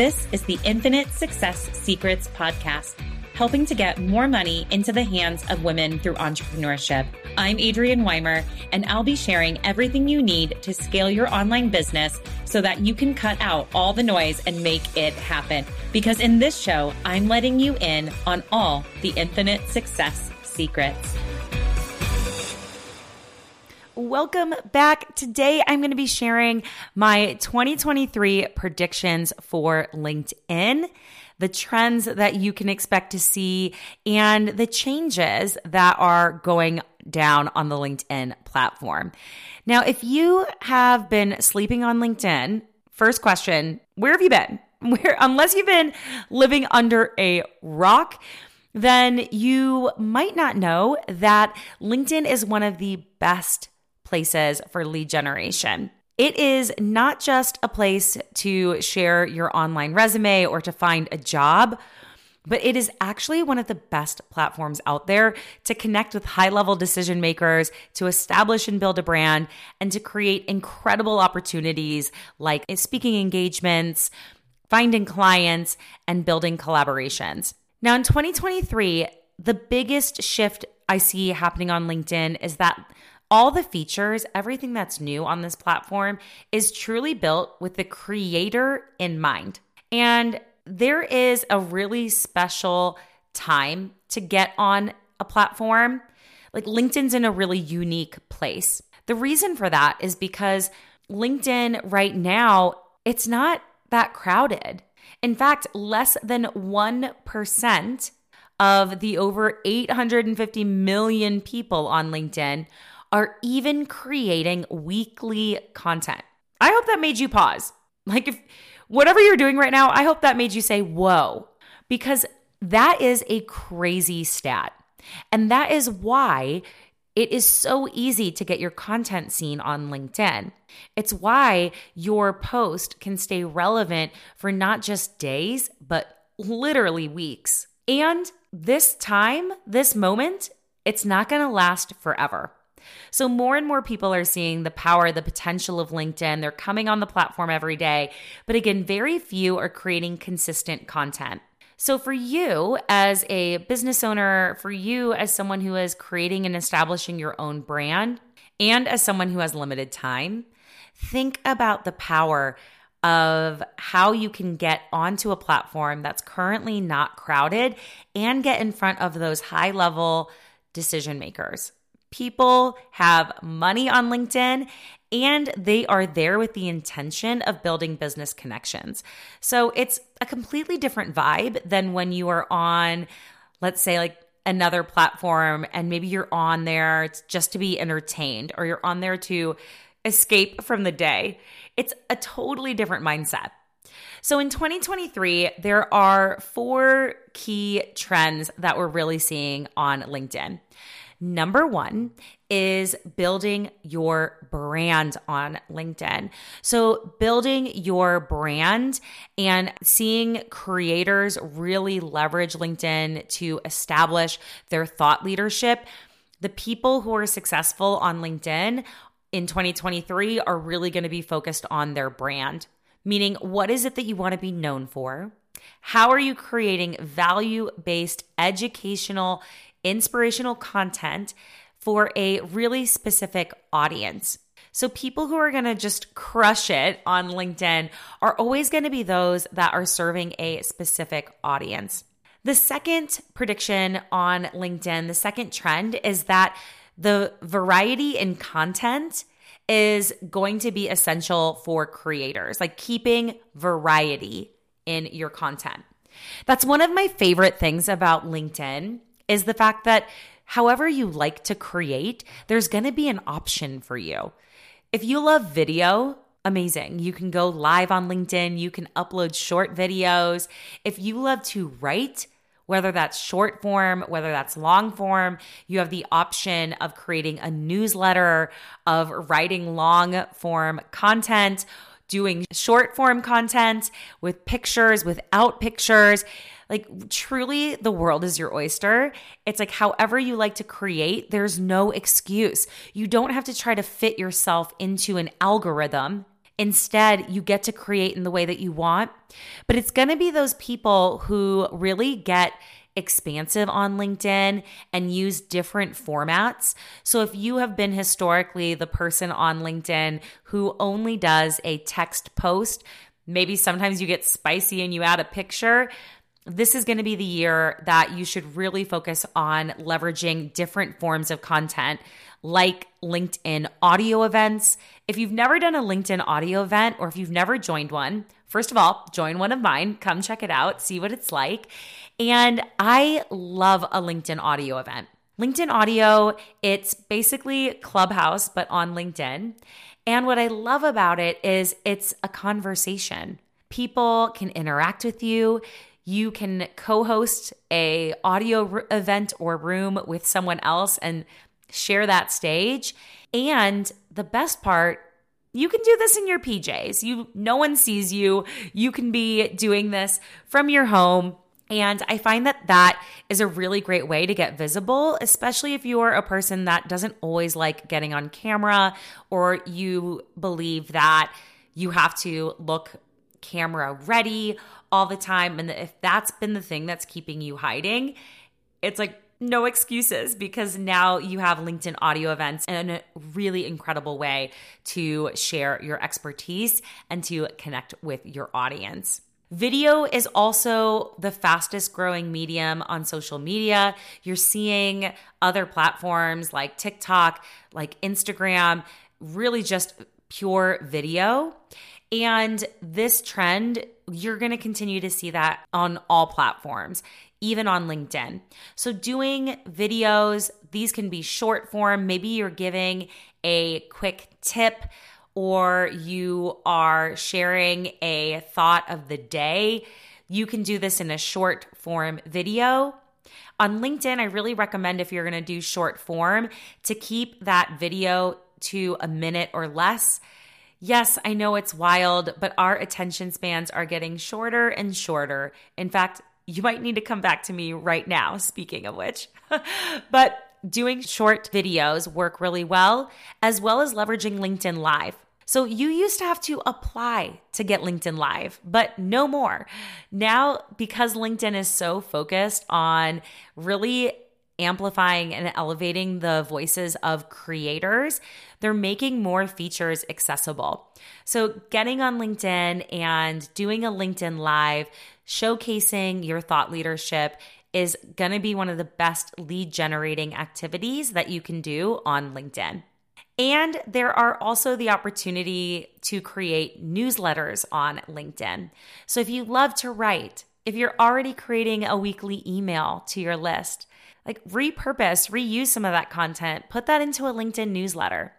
This is the Infinite Success Secrets podcast, helping to get more money into the hands of women through entrepreneurship. I'm Adrienne Weimer, and I'll be sharing everything you need to scale your online business so that you can cut out all the noise and make it happen. Because in this show, I'm letting you in on all the infinite success secrets. Welcome back. Today, I'm going to be sharing my 2023 predictions for LinkedIn, the trends that you can expect to see, and the changes that are going down on the LinkedIn platform. Now, if you have been sleeping on LinkedIn, first question, where have you been? Where, unless you've been living under a rock, then you might not know that LinkedIn is one of the best places for lead generation. It is not just a place to share your online resume or to find a job, but it is actually one of the best platforms out there to connect with high level decision makers, to establish and build a brand, and to create incredible opportunities like speaking engagements, finding clients, and building collaborations. Now, in 2023, the biggest shift I see happening on LinkedIn is that all the features, everything that's new on this platform is truly built with the creator in mind. And there is a really special time to get on a platform. Like LinkedIn's in a really unique place. The reason for that is because LinkedIn right now, it's not that crowded. In fact, less than 1% of the over 850 million people on LinkedIn are even creating weekly content. I hope that made you pause. Like, if whatever you're doing right now, I hope that made you say, whoa, because that is a crazy stat. And that is why it is so easy to get your content seen on LinkedIn. It's why your post can stay relevant for not just days, but literally weeks. And this time, this moment, it's not to last forever. So, more and more people are seeing the power, the potential of LinkedIn. They're coming on the platform every day. But again, very few are creating consistent content. So, for you as a business owner, for you as someone who is creating and establishing your own brand, and as someone who has limited time, think about the power of how you can get onto a platform that's currently not crowded and get in front of those high level decision makers. People have money on LinkedIn and they are there with the intention of building business connections. So it's a completely different vibe than when you are on, let's say, like another platform and maybe you're on there just to be entertained or you're on there to escape from the day. It's a totally different mindset. So in 2023, there are four key trends that we're really seeing on LinkedIn. Number one is building your brand on LinkedIn. So, building your brand and seeing creators really leverage LinkedIn to establish their thought leadership. The people who are successful on LinkedIn in 2023 are really going to be focused on their brand, meaning, what is it that you want to be known for? How are you creating value based educational inspirational content for a really specific audience. So, people who are going to just crush it on LinkedIn are always going to be those that are serving a specific audience. The second prediction on LinkedIn, the second trend is that the variety in content is going to be essential for creators, like keeping variety in your content. That's one of my favorite things about LinkedIn is the fact that however you like to create, there's going to be an option for you. If you love video, amazing. You can go live on LinkedIn, you can upload short videos. If you love to write, whether that's short form, whether that's long form, you have the option of creating a newsletter, of writing long form content, doing short form content with pictures, without pictures. Like, truly, the world is your oyster. It's like, however you like to create, there's no excuse. You don't have to try to fit yourself into an algorithm Instead, you get to create in the way that you want. But it's going to be those people who really get expansive on LinkedIn and use different formats. So if you have been historically the person on LinkedIn who only does a text post, maybe sometimes you get spicy and you add a picture. This is going to be the year that you should really focus on leveraging different forms of content like LinkedIn audio events. If you've never done a LinkedIn audio event or if you've never joined one, first of all, join one of mine, come check it out, see what it's like. And I love a LinkedIn audio event. LinkedIn audio, it's basically Clubhouse, but on LinkedIn. And what I love about it is it's a conversation. People can interact with you. You can co-host a audio event or room with someone else and share that stage. And the best part, you can do this in your PJs. You no one sees you. You can be doing this from your home. And I find that that is a really great way to get visible, especially if you're a person that doesn't always like getting on camera or you believe that you have to look camera ready all the time. And if that's been the thing that's keeping you hiding, it's like no excuses because now you have LinkedIn audio events and a really incredible way to share your expertise and to connect with your audience. Video is also the fastest growing medium on social media. You're seeing other platforms like TikTok, like Instagram, really just pure video. And this trend, you're going to continue to see that on all platforms even on LinkedIn. So, doing videos, these can be short form. Maybe you're giving a quick tip or you are sharing a thought of the day. You can do this in a short form video. On LinkedIn, I really recommend if you're going to do short form to keep that video to a minute or less. Yes, I know it's wild, but our attention spans are getting shorter and shorter. In fact, you might need to come back to me right now, speaking of which. but doing short videos work really well, as well as leveraging LinkedIn Live. So you used to have to apply to get LinkedIn Live, but no more. Now, because LinkedIn is so focused on really amplifying and elevating the voices of creators, they're making more features accessible. So, getting on LinkedIn and doing a LinkedIn Live, showcasing your thought leadership is going to be one of the best lead generating activities that you can do on LinkedIn. And there are also the opportunity to create newsletters on LinkedIn. So if you love to write, if you're already creating a weekly email to your list, like repurpose, reuse some of that content, put that into a LinkedIn newsletter.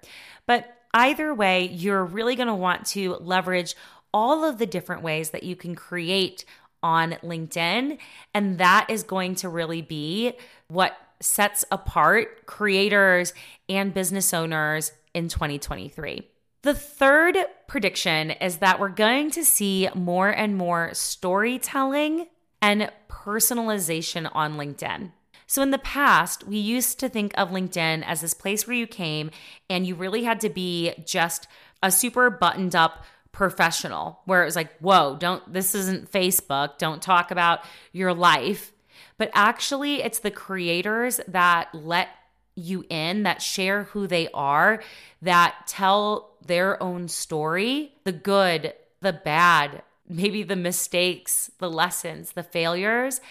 But either way, you're really going to want to leverage all of the different ways that you can create on LinkedIn. And that is going to really be what sets apart creators and business owners in 2023. The third prediction is that we're going to see more and more storytelling and personalization on LinkedIn. So, in the past, we used to think of LinkedIn as this place where you came and you really had to be just a super buttoned up professional, where it was like, whoa, don't, this isn't Facebook. Don't talk about your life. But actually, it's the creators that let you in, that share who they are, that tell their own story the good, the bad, maybe the mistakes, the lessons, the failures.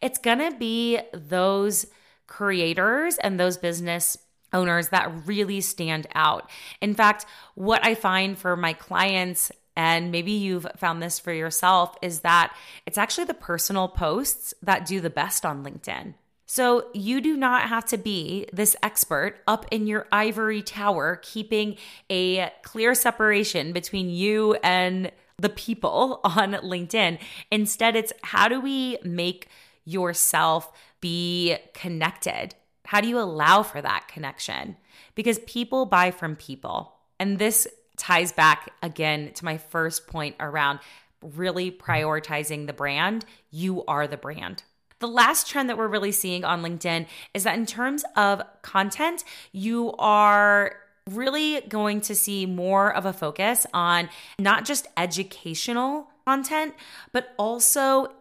It's going to be those creators and those business owners that really stand out. In fact, what I find for my clients and maybe you've found this for yourself is that it's actually the personal posts that do the best on LinkedIn. So you do not have to be this expert up in your ivory tower, keeping a clear separation between you and the people on LinkedIn. Instead, it's how do we make yourself be connected? How do you allow for that connection? Because people buy from people. And this ties back again to my first point around really prioritizing the brand. You are the brand. The last trend that we're really seeing on LinkedIn is that in terms of content, you are really going to see more of a focus on not just educational content, but also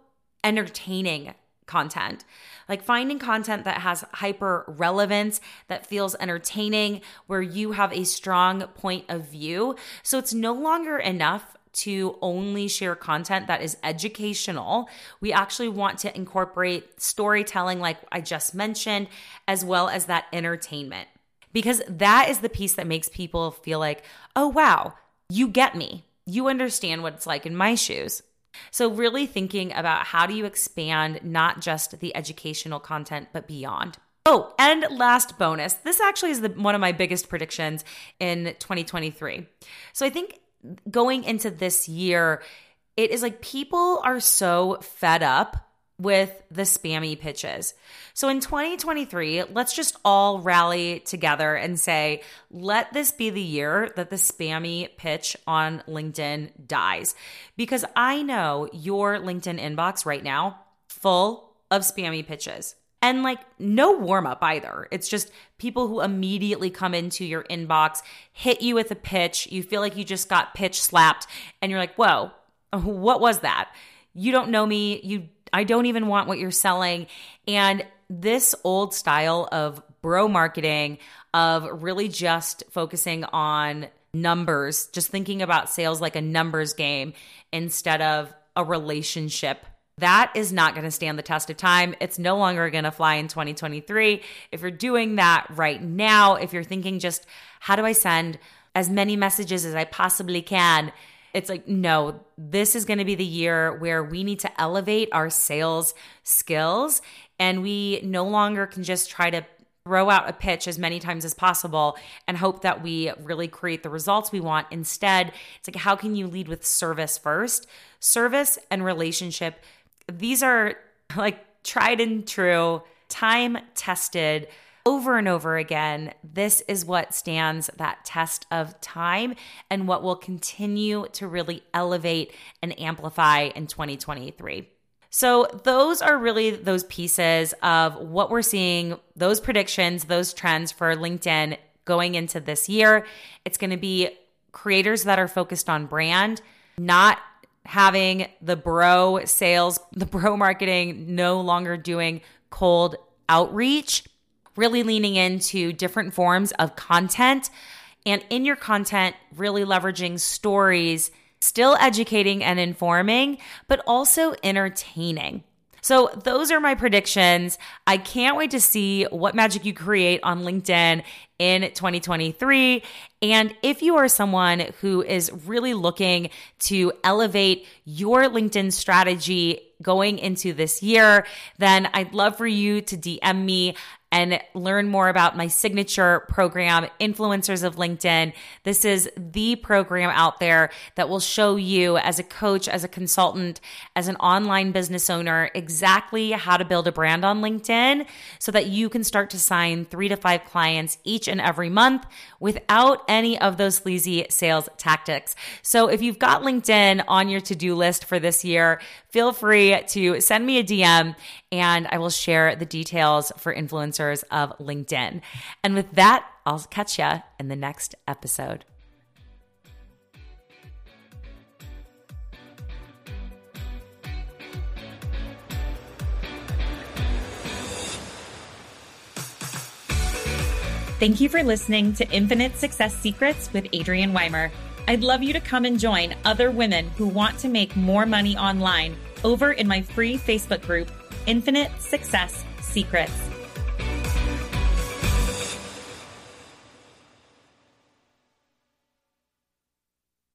entertaining content. Like finding content that has hyper relevance, that feels entertaining, where you have a strong point of view. So it's no longer enough to only share content that is educational. We actually want to incorporate storytelling, like I just mentioned, as well as that entertainment. Because that is the piece that makes people feel like, oh, wow, you get me. You understand what it's like in my shoes. So, really thinking about how do you expand not just the educational content, but beyond. Oh, and last bonus. This actually is the, one of my biggest predictions in 2023. So, I think going into this year, it is like people are so fed up with the spammy pitches. So in 2023, let's just all rally together and say, let this be the year that the spammy pitch on LinkedIn dies. Because I know your LinkedIn inbox right now full of spammy pitches. And like no warm up either. It's just people who immediately come into your inbox, hit you with a pitch. You feel like you just got pitch slapped and you're like, whoa, what was that? You don't know me. You I don't even want what you're selling. And this old style of bro marketing, of really just focusing on numbers, just thinking about sales like a numbers game instead of a relationship. That is not going to stand the test of time. It's no longer going to fly in 2023. If you're doing that right now, if you're thinking just, how do I send as many messages as I possibly can? It's like, no, this is going to be the year where we need to elevate our sales skills and we no longer can just try to throw out a pitch as many times as possible and hope that we really create the results we want. Instead, it's like, how can you lead with service first? Service and relationship, these are like tried and true, time tested over and over again. This is what stands that test of time and what will continue to really elevate and amplify in 2023. So, those are really those pieces of what we're seeing, those predictions, those trends for LinkedIn going into this year. It's going to be creators that are focused on brand, not having the bro sales, the bro marketing, no longer doing cold outreach really leaning into different forms of content. And in your content, really leveraging stories, still educating and informing, but also entertaining. So, those are my predictions. I can't wait to see what magic you create on LinkedIn in 2023. And if you are someone who is really looking to elevate your LinkedIn strategy going into this year, then I'd love for you to DM me and learn more about my signature program, Influencers of LinkedIn. This is the program out there that will show you as a coach, as a consultant, as an online business owner, exactly how to build a brand on LinkedIn so that you can start to sign three to five clients each and every month without any of those sleazy sales tactics. So if you've got LinkedIn on your to do list for this year, feel free to send me a DM and I will share the details for influencers of LinkedIn. And with that, I'll catch you in the next episode. Thank you for listening to Infinite Success Secrets with Adrienne Weimer. I'd love you to come and join other women who want to make more money online over in my free Facebook group, Infinite Success Secrets.